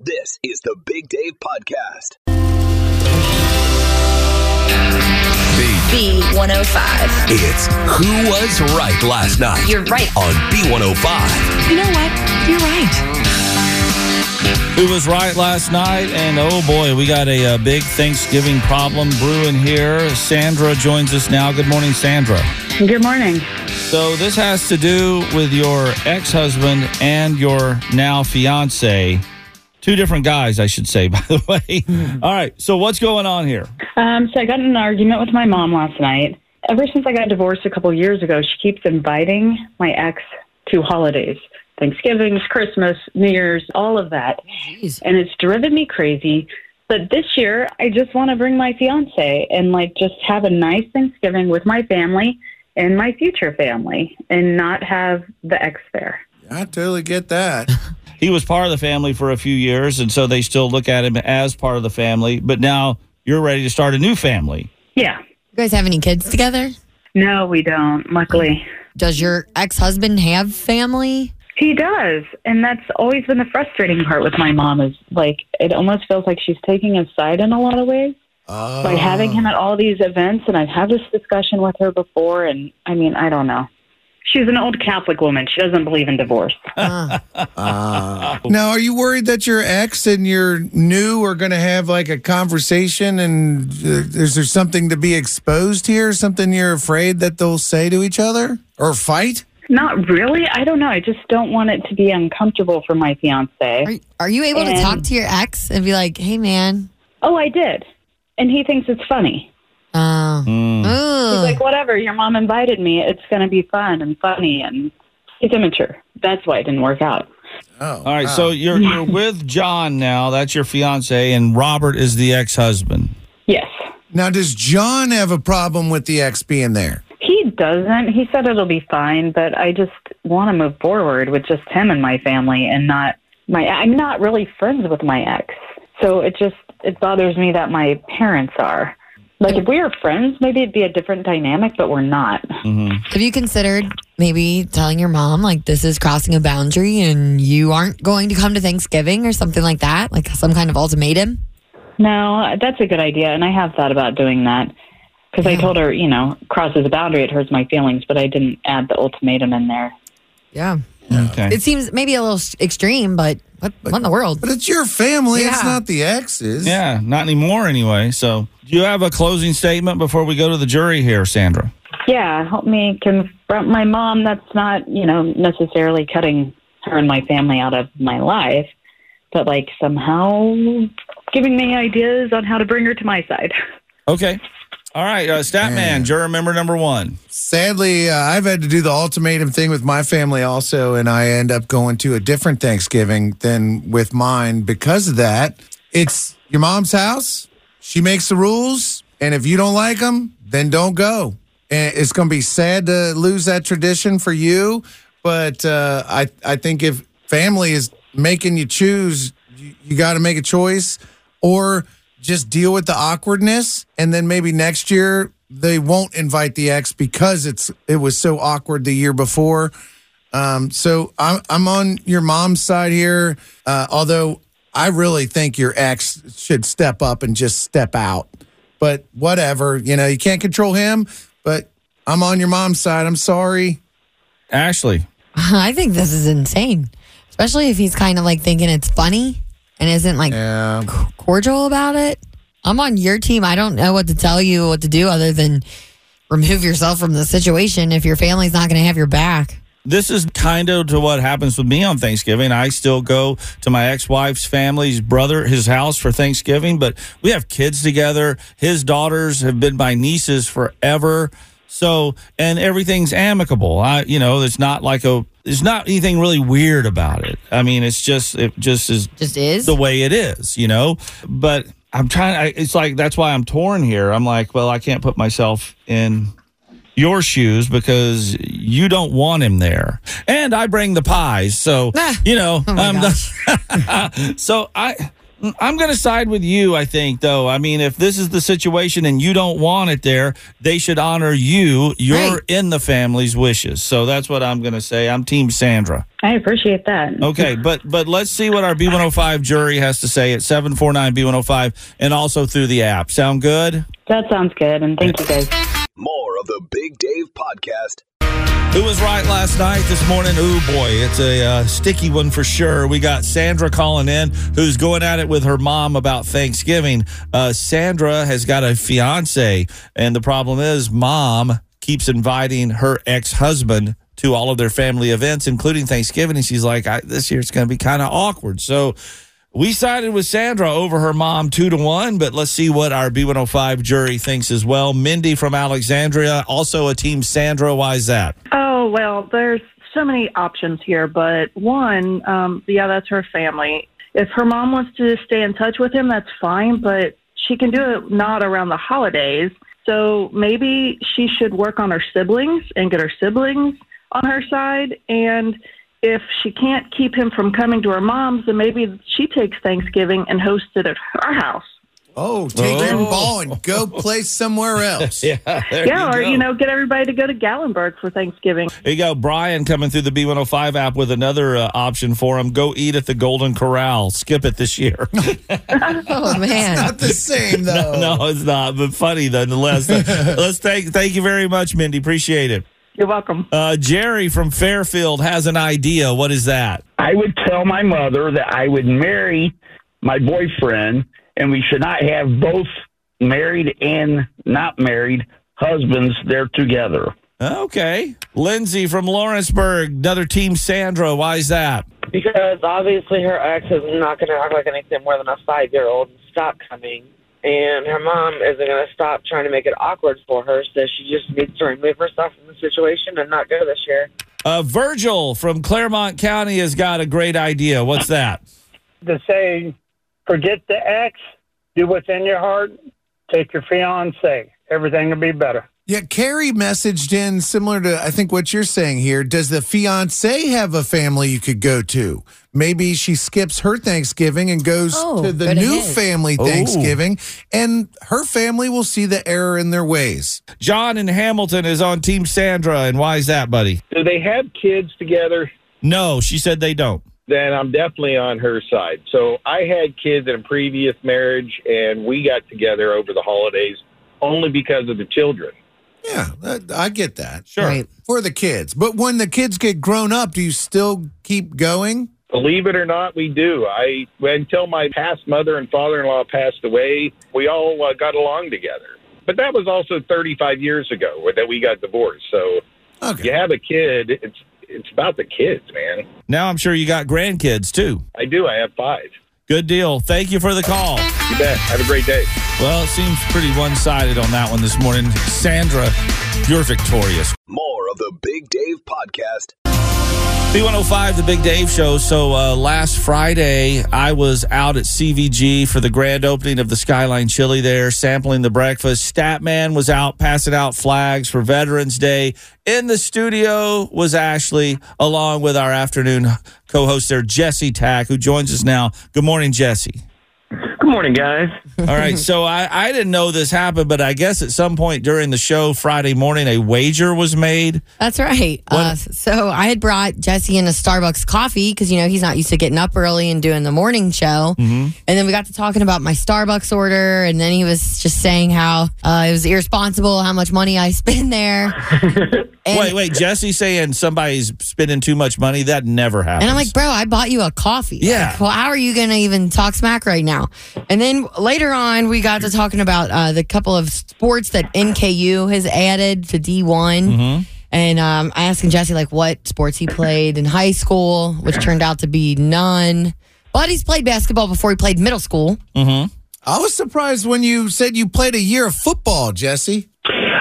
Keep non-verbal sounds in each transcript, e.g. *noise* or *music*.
This is the Big Dave Podcast. B105. It's Who Was Right Last Night You're right. on B105. You know what? You're right. Who was right last night? And oh boy, we got a, uh big Thanksgiving problem brewing here. Sandra joins us now. Good morning, Sandra. Good morning. So this has to do with your ex-husband and your now fiance. Two different guys, I should say, *laughs* by the way. All right. So what's going on here? Um, so I got in an argument with my mom last night. Ever since I got divorced a couple years ago, she keeps inviting my ex to holidays. Thanksgivings, Christmas, New Year's, all of that. And it's driven me crazy. But this year, I just want to bring my fiance and like just have a nice Thanksgiving with my family and my future family and not have the ex there. I totally get that. *laughs* He was part of the family for a few years, and so they still look at him as part of the family. But now you're ready to start a new family. Yeah. You guys have any kids together? No, we don't, luckily. Does your ex husband have family? He does. And that's always been the frustrating part with my mom is like it almost feels like she's taking his side in a lot of ways. Oh. By having him at all these events and I've had this discussion with her before and I mean, I don't know. She's an old Catholic woman. She doesn't believe in divorce. Uh, *laughs* Uh, now, are you worried that your ex and your new are going to have like a conversation and uh, is there something to be exposed here? Something you're afraid that they'll say to each other or fight? Not really. I don't know. I just don't want it to be uncomfortable for my fiance. are, are you able to talk to your ex and be like, hey, man? Oh, I did. And he thinks it's funny. Uh, Hmm. He's like, whatever, your mom invited me. It's going to be fun and funny. And he's immature. That's why it didn't work out. Oh, All right. So you're you're *laughs* with John now. That's your fiance, and Robert is the ex-husband. Yes. now does John have a problem with the ex being there? He doesn't. He said it'll be fine, but I just want to move forward with just him and my family and not my I'm not really friends with my ex. So it just it bothers me that my parents are. Like if we were friends, maybe it'd be a different dynamic, but we're not. Mm-hmm. Have you considered maybe telling your mom, like, this is crossing a boundary and you aren't going to come to Thanksgiving or something like that? Like some kind of ultimatum? No, that's a good idea, and I have thought about doing that because I told her, you know, crosses a boundary, it hurts my feelings, but I didn't add the ultimatum in there. Yeah. Okay. It seems maybe a little extreme, but what, what in the world? But it's your family. It's not the exes. Yeah, not anymore anyway. So, do you have a closing statement before we go to the jury here, Sandra? Yeah, help me confront my mom. That's not, you know, necessarily cutting her and my family out of my life, but like somehow giving me ideas on how to bring her to my side. Okay. All right, uh, Statman, Man. juror member number one. Sadly, uh, I've had to do the ultimatum thing with my family also, and I end up going to a different Thanksgiving than with mine because of that. It's your mom's house. She makes the rules, and if you don't like them, then don't go. And it's going to be sad to lose that tradition for you, but uh, I I think if family is making you choose, you, you got to make a choice, or just deal with the awkwardness, and then maybe next year they won't invite the ex because it's it was so awkward the year before. Um, so I'm I'm on your mom's side here, uh, although I really think your ex should step up and just step out. But whatever, you know, you can't control him. But I'm on your mom's side. I'm sorry. Ashley. *laughs* I think this is insane, especially if he's kind of like thinking it's funny and isn't like Yeah. cordial about it. I'm on your team. I don't know what to tell you, what to do other than remove yourself from the situation if your family's not going to have your back. This is kind of to what happens with me on Thanksgiving. I still go to my ex-wife's family's brother, his house for Thanksgiving, but we have kids together. His daughters have been my nieces forever. So, and everything's amicable. I, you know, it's not like a, there's not anything really weird about it. I mean, it's just it just is Just is. the way it is, you know. But I'm trying. I, it's like that's why I'm torn here. I'm like, well, I can't put myself in your shoes because you don't want him there, and I bring the pies, so Ah. you know. Oh my I'm the- *laughs* so I. I'm going to side with you, I think, though. I mean, if this is the situation and you don't want it there, they should honor you. You're Right. in the family's wishes. So that's what I'm going to say. I'm Team Sandra. I appreciate that. Okay, but but let's see what our B105 jury has to say at 749 B105 and also through the app. Sound good? That sounds good, and thank you guys. More of the Big Dave Podcast. Who was right last night, this morning? Oh boy, it's a uh, sticky one for sure. We got Sandra calling in, who's going at it with her mom about Thanksgiving. Uh, Sandra has got a fiance, and the problem is, mom keeps inviting her ex husband to all of their family events, including Thanksgiving. And she's like, this year it's going to be kind of awkward. So, we sided with Sandra over her mom two to one, but let's see what our B105 jury thinks as well. Mindy from Alexandria, also a team Sandra. Why is that? Oh, well, there's so many options here, but one, um, yeah, that's her family. If her mom wants to stay in touch with him, that's fine, but she can do it not around the holidays. So maybe she should work on her siblings and get her siblings on her side. And if she can't keep him from coming to her mom's, then maybe she takes Thanksgiving and hosts it at her house. Oh, take your Oh. ball and go play somewhere else. *laughs* Yeah, there yeah, or, go. you know, get everybody to go to Gatlinburg for Thanksgiving. There you go. Brian coming through the B105 app with another uh, option for him. Go eat at the Golden Corral. Skip it this year. *laughs* oh man. Not the same *laughs* though. no, it's not, but funny nonetheless. Let's thank thank you very much, Mindy. Appreciate it. You're welcome. Uh, Jerry from Fairfield has an idea. What is that? I would tell my mother that I would marry my boyfriend and we should not have both married and not married husbands there together. Okay. Lindsay from Lawrenceburg, another team Sandra. Why is that? because obviously her ex is not going to act like anything more than a five year old and stop coming. And her mom isn't going to stop trying to make it awkward for her, so she just needs to remove herself from the situation and not go this year. Uh, Virgil from Clermont County has got a great idea. What's that? to say, forget the ex, do what's in your heart, take your fiance. Everything will be better. Yeah, Carrie messaged in similar to I think what you're saying here. Does the fiance have a family you could go to? Maybe she skips her Thanksgiving and goes Oh, to the new his. family Oh. Thanksgiving, and her family will see the error in their ways. John in Hamilton is on Team Sandra, and why is that, buddy? Do they have kids together? No, she said they don't. Then I'm definitely on her side. So I had kids in a previous marriage, and we got together over the holidays only because of the children. Yeah, I get that. Sure. Right. For the kids. But when the kids get grown up, do you still keep going? Believe it or not, we do. I until my past mother and father-in-law passed away, we all uh, got along together. But that was also 35 years ago that we got divorced. So Okay. you have a kid, it's it's about the kids, man. Now I'm sure you got grandkids too. I do. I have five. Good deal. Thank you for the call. You bet. Have a great day. Well, it seems pretty one sided on that one this morning. Sandra, you're victorious. More of the Big Dave Podcast. B105, the Big Dave Show. So uh, last Friday, I was out at CVG for the grand opening of the Skyline Chili there, sampling the breakfast. Statman was out passing out flags for Veterans Day. In the studio was Ashley, along with our afternoon co host there, Jesse Tack, who joins us now. Good morning, Jesse. Good morning, guys. All right. So I, I didn't know this happened, but I guess at some point during the show Friday morning, a wager was made. That's right. Uh, so I had brought Jesse in a Starbucks coffee because, you know, he's not used to getting up early and doing the morning show. And then we got to talking about my Starbucks order. And then he was just saying how uh, it was irresponsible how much money I *laughs* spend there. *laughs* And- wait, wait. Jesse saying somebody's spending too much money. That never happens. And I'm like, bro, I bought you a coffee. Yeah. Like, well, how are you going to even talk smack right now? And then later on, we got to talking about uh, the couple of sports that NKU has added to D1. Mm-hmm. And um, I asked Jesse, like, what sports he played in high school, which turned out to be none. But he's played basketball before he played middle school. Mm-hmm. I was surprised when you said you played a year of football, Jesse.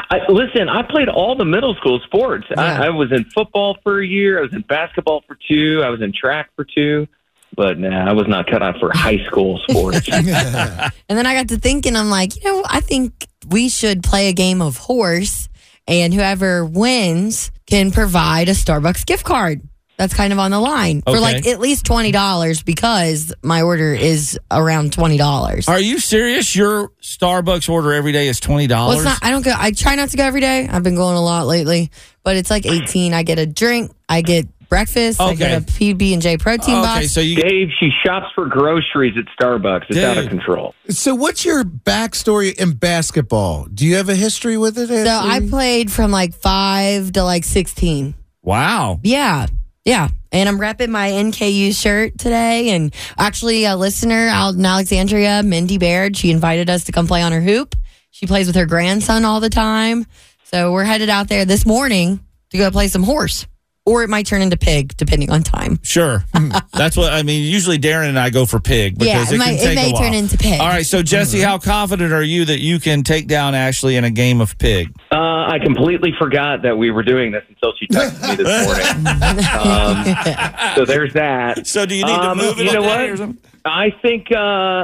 I, listen, I played all the middle school sports. I, I was in football for a year. I was in basketball for two. I was in track for two. But nah, I was not cut out for high school *laughs* sports. And then I got to thinking, I'm like, you know, I think we should play a game of horse, and whoever wins can provide a Starbucks gift card. That's kind of on the line for like at least twenty dollars because my order is around twenty dollars. Are you serious? Your Starbucks order every day is twenty dollars. it's not. I don't go. I try not to go every day. I've been going a lot lately, but it's like eighteen. I get a drink. I get breakfast. I get a PB and J protein box. So you, Dave, she shops for groceries at Starbucks. It's out of control. So, what's your backstory in basketball? Do you have a history with it? So I played from like five to like sixteen. Wow. Yeah. Yeah. And I'm repping my NKU shirt today. And actually, a listener out in Alexandria, Mindy Baird, she invited us to come play on her hoop. She plays with her grandson all the time. So we're headed out there this morning to go play some horse. Or it might turn into pig, depending on time. Sure. That's what I mean. Usually Darren and I go for pig because Yeah, it, it can might- it may a while. turn into pig. All right. So Jesse, how confident are you that you can take down Ashley in a game of pig? Uh, I completely forgot that we were doing this until she texted me this morning. *laughs* um, so there's that. So do you need to Um, move it You know day or what? Something? I think uh,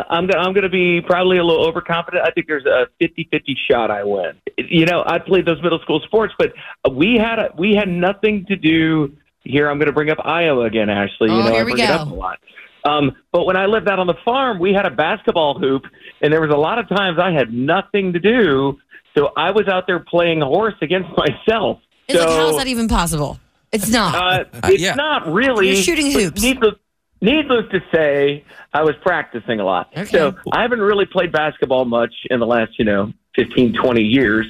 I'm gonna I'm gonna be probably a little overconfident. I think there's a 50-50 shot I win. You know, I played those middle school sports, but we had a, we had nothing to do here. I'm going to bring up Iowa again, Ashley. You Oh, know, here I we bring it up a lot. Um, but when I lived out on the farm, we had a basketball hoop, and there was a lot of times I had nothing to do, so I was out there playing horse against *laughs* myself. It's so, like, how is that even possible? It's not. uh, it's not really. You're shooting hoops. Needless, needless to say, I was practicing a lot. So I haven't really played basketball much in the last, you know, 15, 20 years.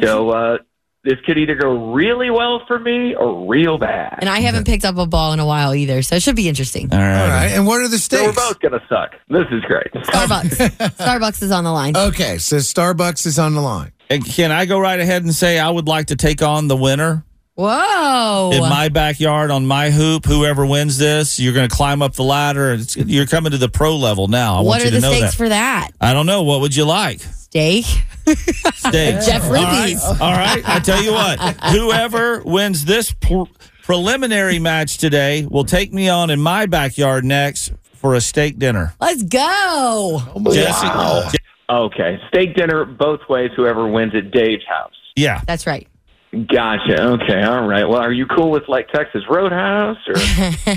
So uh, this could either go really well for me or real bad. and I haven't picked up a ball in a while either. So it should be interesting. All right. All right. And what are the So we're both going to suck. This is great. Starbucks. *laughs* Starbucks is on the line. Okay, so Starbucks is on the line. And can I go right ahead and say I would like to take on the winner Whoa. in my backyard on my hoop? Whoever wins this, you're going to climb up the ladder. It's, you're coming to the pro level now. I what want are you to the know stakes that. for that? I don't know. What would you like? Steak. Steak. *laughs* Jeff All right. Ruby's. All right. I tell you what, whoever wins this pre- preliminary match today will take me on in my backyard next for a steak dinner. Let's go. Oh, Jesse. Okay. Steak dinner both ways, whoever wins at Dave's house. Yeah. That's right. Gotcha. Okay. All right. Well, are you cool with like Texas Roadhouse or? *laughs*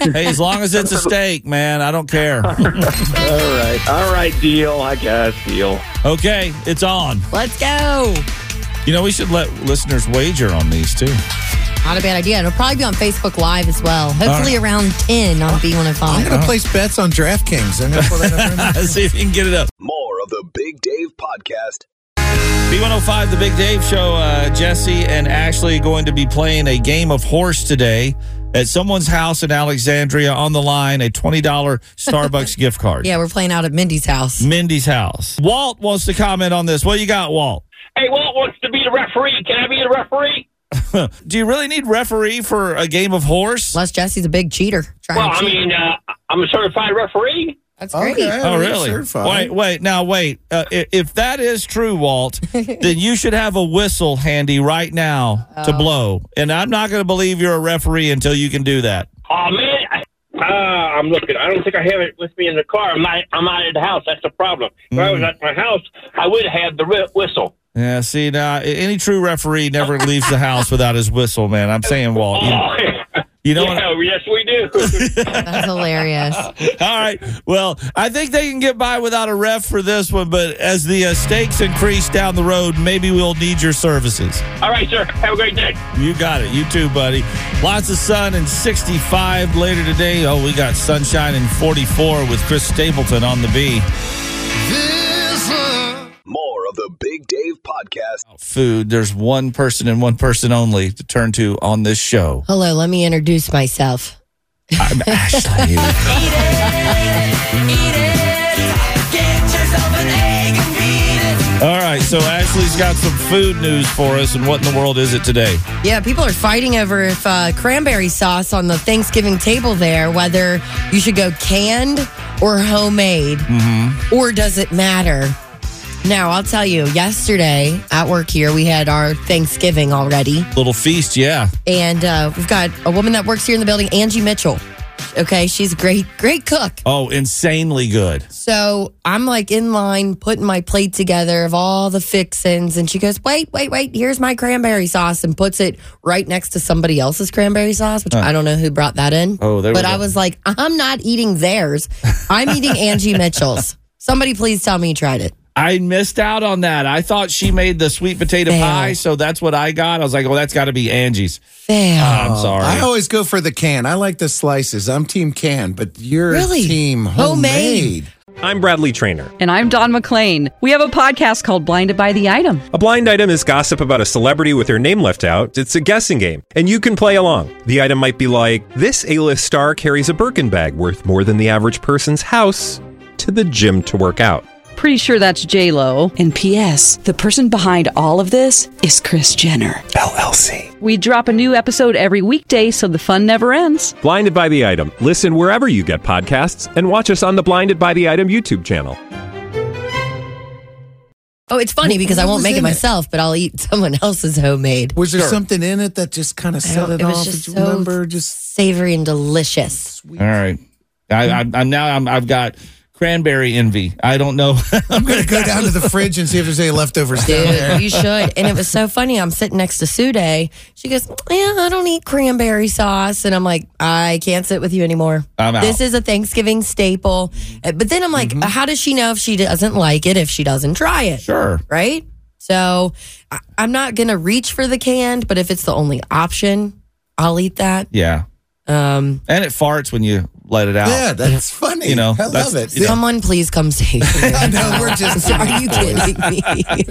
Hey, as long as it's a steak, man, I don't care. *laughs* all right. All right. Deal. I guess. Deal. Okay, it's on. Let's go. You know, we should let listeners wager on these too. Not a bad idea. It'll probably be on Facebook Live as well. Hopefully All around 10 on oh I'm B105. going to place bets on DraftKings. I'm going to pull that up right now. *laughs* See if you can get it up. More of the Big Dave Podcast. B105, the Big Dave Show. Uh, Jesse and Ashley going to be playing a game of horse today at someone's house in Alexandria on the line, a $20 *laughs* Starbucks gift card. Yeah, we're playing out at Mindy's house. Mindy's house. Walt wants to comment on this. What you got, Walt? Hey, Walt wants to be the referee. Can I be the referee? *laughs* Do you really need referee for a game of horse? Unless Jesse's a big cheater. Trying Well, to I mean, uh, I'm a certified referee. That's great. Oh, really? Wait, wait. Now, wait. Uh, i- if that is true, Walt, *laughs* then you should have a whistle handy right now to Oh. blow. And I'm not going to believe you're a referee until you can do that. Oh man, I, uh, I'm looking. I don't think I have it with me in the car. I'm not. I'm out of the house. That's the problem. If I was Mhm. at my house, I would have the whistle. Yeah, see, now any true referee never leaves the house without his whistle, man. I'm saying, Walt. You, *laughs* you know yeah, what? yes, we do. *laughs* That's hilarious. All right. Well, I think they can get by without a ref for this one, but as the uh, stakes increase down the road, maybe we'll need your services. All right, sir. Have a great day. You got it. You too, buddy. Lots of sun and 65 later today. Oh, we got sunshine and 44 with Chris Stapleton on the B. More of the Big Dave Podcast. Food. There's one person and one person only to turn to on this show. Hello, let me introduce myself. I'm Ashley. *laughs* All right. So Ashley's got some food news for us. And what in the world is it today? Yeah, people are fighting over if uh, cranberry sauce on the Thanksgiving table there, whether you should go canned or homemade, Mm-hmm. or does it matter? Now, I'll tell you, yesterday at work here, we had our Thanksgiving already. Little feast, yeah. And uh, we've got a woman that works here in the building, Angie Mitchell. Okay, she's a great, great cook. Oh, insanely good. So I'm like in line putting my plate together of all the fixins, and she goes, "Wait, wait, wait! Here's my cranberry sauce," and puts it right next to somebody else's cranberry sauce, which Huh. I don't know who brought that in. Oh, there we but go. I was like, "I'm not eating theirs. I'm eating *laughs* Angie Mitchell's." Somebody please tell me you tried it. I missed out on that. I thought she made the sweet potato Fail. pie, so that's what I got. I was like, well, that's got to be Angie's. Fail. Oh, I'm sorry. I always go for the can. I like the slices. I'm team can, but you're Really? team Homemade. homemade. I'm Bradley Trainer. And I'm Don McClain. We have a podcast called Blinded by the Item. A blind item is gossip about a celebrity with their name left out. It's a guessing game, and you can play along. The item might be like this: A-list star carries a Birkin bag worth more than the average person's house to the gym to work out. Pretty sure that's J Lo. And P.S. The person behind all of this is Kris Jenner. LLC. We drop a new episode every weekday, so the fun never ends. Blinded by the item. Listen wherever you get podcasts, and watch us on the Blinded by the Item YouTube channel. Oh, it's funny What- because I what won't was make it in it? myself, but I'll eat someone else's homemade. Was there Sure. something in it that just kind of I set don't- it, it was off? just Do you so remember? Just savory and delicious. All right. I, I'm, I'm now. I'm, I've got cranberry envy. I don't know. *laughs* I'm gonna go down to the fridge and see if there's any leftovers down there. Dude, you should. And it was so funny. I'm sitting next to Sue Day. She goes, Yeah, I don't eat cranberry sauce. And I'm like, I can't sit with you anymore. I'm out. This is a Thanksgiving staple. Uh, But then I'm like, how does she know if she doesn't like it if she doesn't try it? Sure. Right? So I, I'm not going to reach for the canned, but if it's the only option, I'll eat that. yeah. Um, And it farts when you let it out. Yeah, that's *laughs* funny. You know, I love it. you know. Someone please come save me. *laughs* I know we're *laughs* just. Are you kidding me?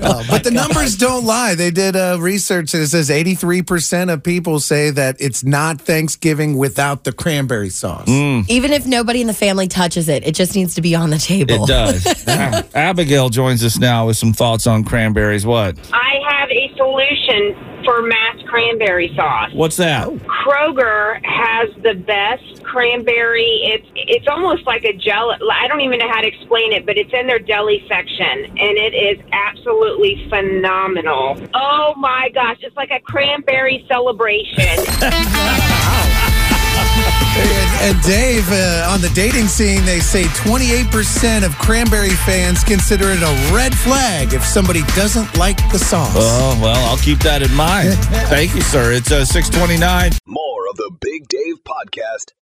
Oh, but the numbers don't lie. They did uh, research that it says 83% of people say that it's not Thanksgiving without the cranberry sauce. Even if nobody in the family touches it, it just needs to be on the table. It does. Ab- Abigail joins us now with some thoughts on cranberries. What? I have a solution for mass cranberry sauce. What's that? Kroger has the best cranberry. It's it's almost like a gel. I don't even know how to explain it, but it's in their deli section, and it is absolutely phenomenal. Oh my gosh, it's like a cranberry celebration. *laughs* And, and Dave, uh, on the dating scene, they say 28% of cranberry fans consider it a red flag if somebody doesn't like the sauce. Oh, well, I'll keep that in mind. *laughs* Thank you, sir. It's uh, 629. More of the Big Dave Podcast.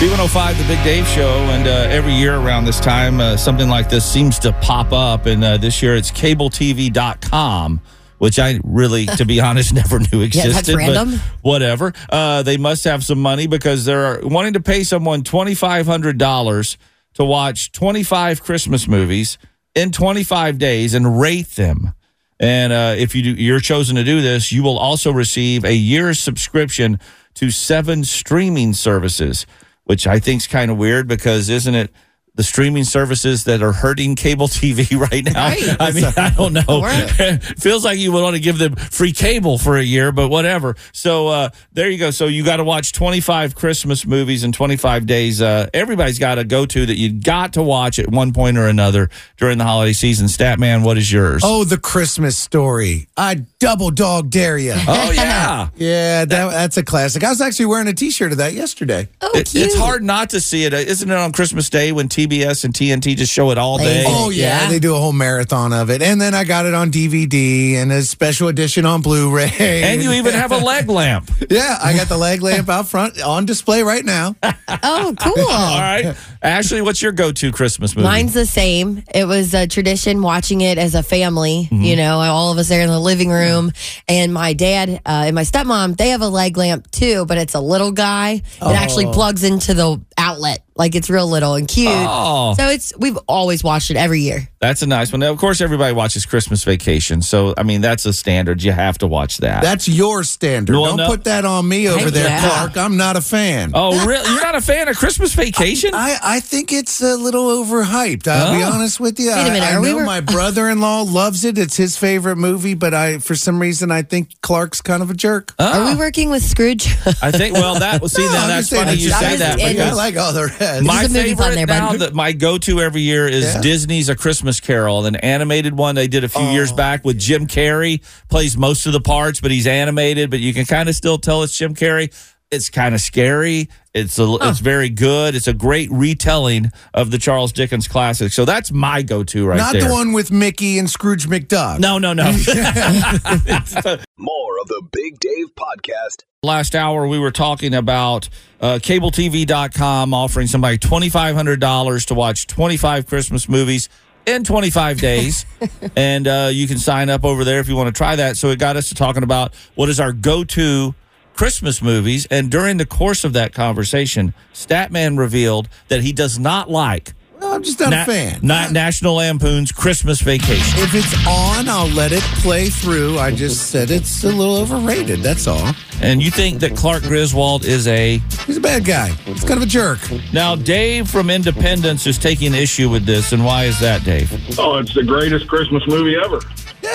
B105, the Big Dave Show, and uh, every year around this time, uh, something like this seems to pop up. And uh, this year it's cabletv.com, which I really, to be *laughs* honest, never knew Yeah, existed. that's but random. whatever. Uh, they must have some money because they're wanting to pay someone $2,500 to watch 25 Christmas movies in 25 days and rate them. And uh, if you do, you're chosen to do this, you will also receive a year's subscription to seven streaming services, which I think is kind of weird because isn't it the streaming services that are hurting cable TV *laughs* right now? Right. I mean, I don't know. Work. *laughs* Feels like you would want to give them free cable for a year, but whatever. So uh, there you go. So you got to watch 25 Christmas movies in 25 days. Uh, everybody's got a go to that you got to watch at one point or another during the holiday season. Statman, what is yours? Oh, the Christmas story. I double dog dare you. Oh, *laughs* yeah. yeah, that, that's a classic. I was actually wearing a t shirt of that yesterday. Oh, It- cute. it's hard not to see it. Isn't it on Christmas Day when TBS and TNT just show it all day? Oh yeah, Yeah. they do a whole marathon of it, and then I got it on DVD and a special edition on Blu-ray. And you even have a *laughs* leg lamp. yeah, I got the leg lamp out front on display right now. *laughs* Oh, cool. *laughs* All right. Ashley, what's your go to Christmas movie? Mine's the same. It was a tradition watching it as a family. Mm-hmm. You know, all of us there in the living room, and my dad uh, and my stepmom. They have a leg lamp too, but it's a little guy. It actually Oh. plugs into the outlet, like it's real little and cute. Oh. So it's we've always watched it every year. That's a nice one. Now, of course, everybody watches Christmas Vacation. So, I mean, that's a standard. You have to watch that. That's your standard. Well, Don't no. put that on me over Heck there, yeah. Clark. I'm not a fan. oh, really? You're not a fan of Christmas Vacation? I, I think it's a little overhyped. I'll be Oh. honest with you. Wait a minute, I, I are we know were- my *laughs* brother-in-law loves it. It's his favorite movie, but I, for some reason, I think Clark's kind of a jerk. Oh. Are we working with Scrooge? I think, well, that, well, see, No, now that's funny you just- say that just- it I like all the rest. my There's a movie favorite there, now, bud. that my go to every year is Yeah. Disney's A Christmas Christmas Carol, an animated one they did a few years back with Jim Carrey. Plays most of the parts, but he's animated, but you can kind of still tell it's Jim Carrey. It's kind of scary. It's a, it's very good. It's a great retelling of the Charles Dickens classic. So that's my go-to right Not there. the one with Mickey and Scrooge McDuck. No, no, no. *laughs* *laughs* More of the Big Dave podcast. Last hour, we were talking about uh, cabletv.com offering somebody $2,500 to watch 25 Christmas movies in 25 days. *laughs* and uh, you can sign up over there if you want to try that. So it got us to talking about what is our go to Christmas movies. And during the course of that conversation, Statman revealed that he does not like. I'm just not a fan. Na- National Lampoon's Christmas Vacation. If it's on, I'll let it play through. I just said it's a little overrated. That's all. And you think that Clark Griswold is a He's a bad guy. He's kind of a jerk. Now, Dave from Independence is taking issue with this, and why is that, Dave? Oh, it's the greatest Christmas movie ever.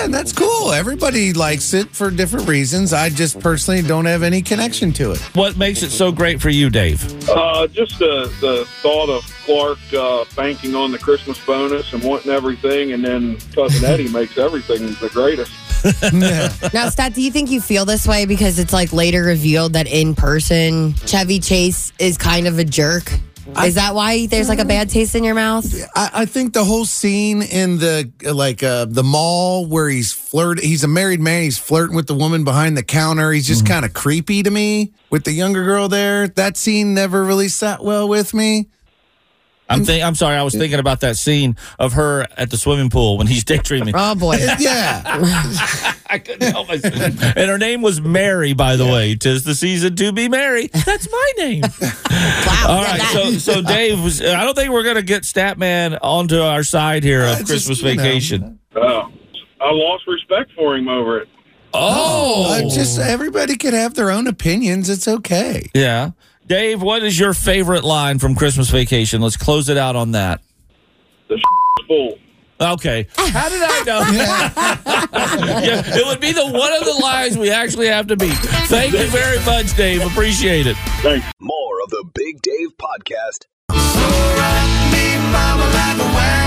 Yeah, that's cool. Everybody likes it for different reasons. I just personally don't have any connection to it. What makes it so great for you, Dave? Uh, just the, the thought of Clark uh, banking on the Christmas bonus and wanting everything, and then Cousin *laughs* Eddie makes everything the greatest. *laughs* Now, Stat, do you think you feel this way because it's like later revealed that in person Chevy Chase is kind of a jerk? Is that why there's like a bad taste in your mouth? I, I think the whole scene in the like uh, the mall where he's flirt, he's a married man. He's flirting with the woman behind the counter. He's just kind of creepy to me with the younger girl there. That scene never really sat well with me. I'm think, I'm sorry, I was thinking about that scene of her at the swimming pool when he's *laughs* daydreaming. Oh boy, *laughs* yeah. *laughs* I couldn't help myself. And her name was Mary, by the way. Tis the season to be Mary. That's my name. wow. All right, so so Dave was. I don't think we're gonna get Statman onto our side here of just, Christmas you know. Vacation. Oh, I lost respect for him over it. Oh, Uh, just everybody could have their own opinions. It's okay. Yeah. Dave, what is your favorite line from Christmas Vacation? Let's close it out on that. The full. Okay. How did I know? *laughs* *laughs* yeah, it would be the one of the lines we actually have to beat. Thank you very much, Dave. Appreciate it. Thanks. More of the Big Dave podcast. B105,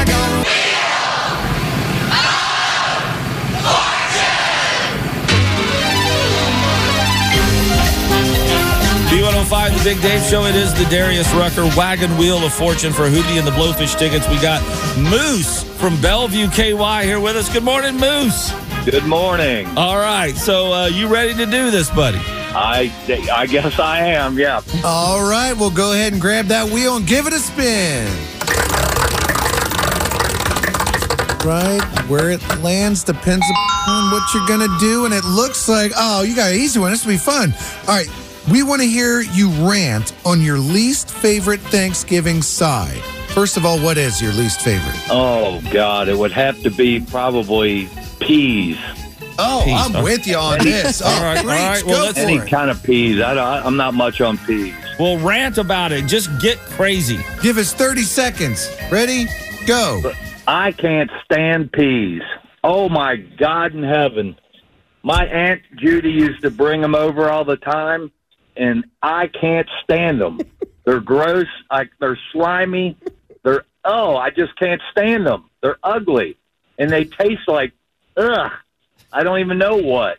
the Big Dave Show. It is the Darius Rucker Wagon Wheel of Fortune for Hootie and the Blowfish tickets. We got Moose from Bellevue, KY, here with us. Good morning, Moose. Good morning. All right, so uh, you ready to do this, buddy? I I guess I am. Yeah. All right, we'll go ahead and grab that wheel and give it a spin. Right where it lands depends upon what you're gonna do, and it looks like oh, you got an easy one. This will be fun. All right, we want to hear you rant on your least favorite Thanksgiving side. First of all, what is your least favorite? Oh God, it would have to be probably peas. Oh, Peas, I'm huh? with you on this. *laughs* Oh, All right, preach. right, well, Go let's- for Any it. kind of peas. I, don't- I'm not much on peas. Well, rant about it. Just get crazy. Give us 30 seconds. Ready? Go. I can't stand peas. Oh my God in heaven! My aunt Judy used to bring them over all the time, and I can't stand them. *laughs* they're gross. I, they're slimy. They're oh, I just can't stand them. They're ugly, and they taste like ugh. I don't even know what.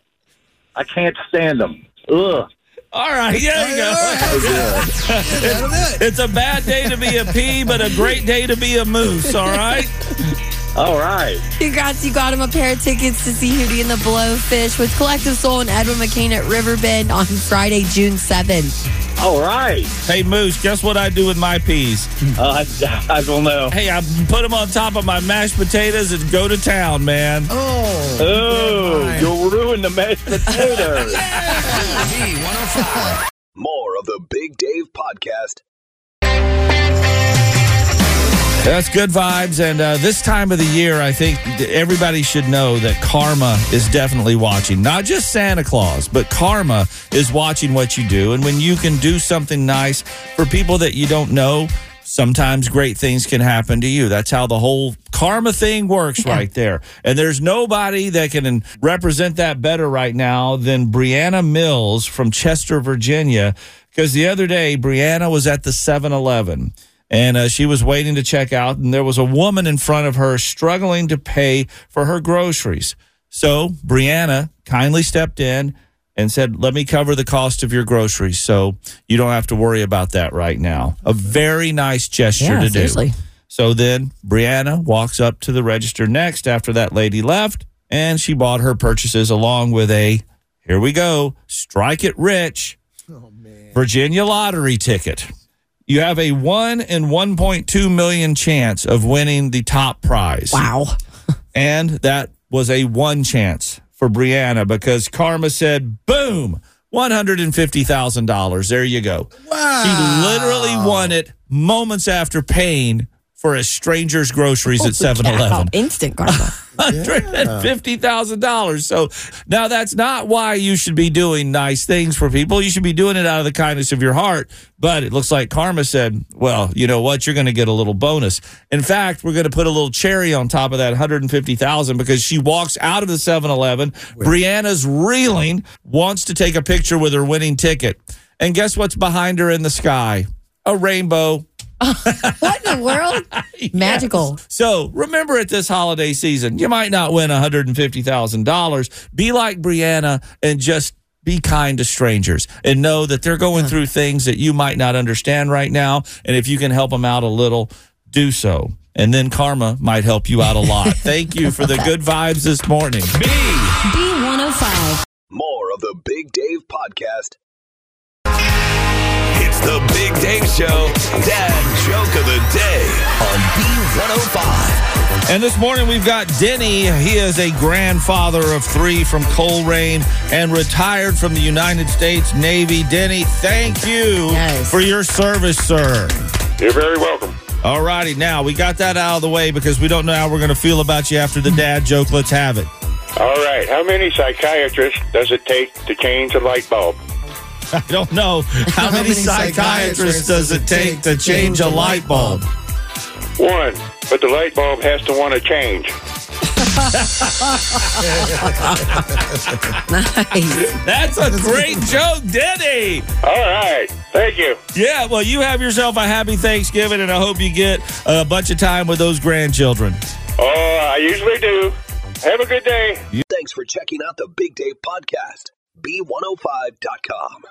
I can't stand them. Ugh. All right, there you go. *laughs* it's, it's a bad day to be a pea, but a great day to be a moose. All right. *laughs* All right. Congrats, you got him a pair of tickets to see Hootie and the Blowfish with Collective Soul and Edwin McCain at Riverbend on Friday, June 7th. All right. Hey, Moose, guess what I do with my peas? *laughs* Uh, I, I don't know. Hey, I put them on top of my mashed potatoes and go to town, man. Oh. Oh, you'll ruin the mashed potatoes. *laughs* More of the Big Dave podcast. That's good vibes. And uh, this time of the year, I think everybody should know that karma is definitely watching. Not just Santa Claus, but karma is watching what you do. And when you can do something nice for people that you don't know, sometimes great things can happen to you. That's how the whole karma thing works right there. And there's nobody that can represent that better right now than Brianna Mills from Chester, Virginia. Because the other day, Brianna was at the 7 Eleven and uh, she was waiting to check out, and there was a woman in front of her struggling to pay for her groceries. So Brianna kindly stepped in and said, Let me cover the cost of your groceries so you don't have to worry about that right now. A very nice gesture Yeah, to seriously. do. So then Brianna walks up to the register next after that lady left, and she bought her purchases along with a, here we go, strike it rich Virginia lottery ticket. You have a 1 in 1.2 million chance of winning the top prize. Wow. *laughs* and that was a one chance for Brianna because Karma said, boom, $150,000. There you go. Wow. She literally won it moments after paying for a stranger's groceries oh, at 7 Eleven. Instant karma. *laughs* $150,000. So now that's not why you should be doing nice things for people. You should be doing it out of the kindness of your heart. But it looks like Karma said, well, you know what? You're going to get a little bonus. In fact, we're going to put a little cherry on top of that 150,000 because she walks out of the 7-Eleven. Brianna's reeling, wants to take a picture with her winning ticket. And guess what's behind her in the sky? A rainbow. *laughs* what in the world? *laughs* Magical. So remember at this holiday season, you might not win $150,000. Be like Brianna and just be kind to strangers and know that they're going through things that you might not understand right now. And if you can help them out a little, do so. And then karma might help you out a lot. *laughs* Thank you for the good vibes this morning. B105. More of the Big Dave podcast. It's the Big Dave Show. Dad joke of the day on B105. And this morning we've got Denny. He is a grandfather of three from Colerain and retired from the United States Navy. Denny, thank you for your service, sir. You're very welcome. All righty, now we got that out of the way because we don't know how we're going to feel about you after the dad joke. Let's have it. All right. How many psychiatrists does it take to change a light bulb? *laughs* I don't know. How, many, psychiatrists does it take to change a light bulb? One, but the light bulb has to want to change. *laughs* nice. That's a great joke, Denny. All right. Thank you. Yeah, well, you have yourself a happy Thanksgiving, and I hope you get a bunch of time with those grandchildren. Oh, I usually do. Have a good day. Thanks for checking out the Big Dave podcast. B105.com.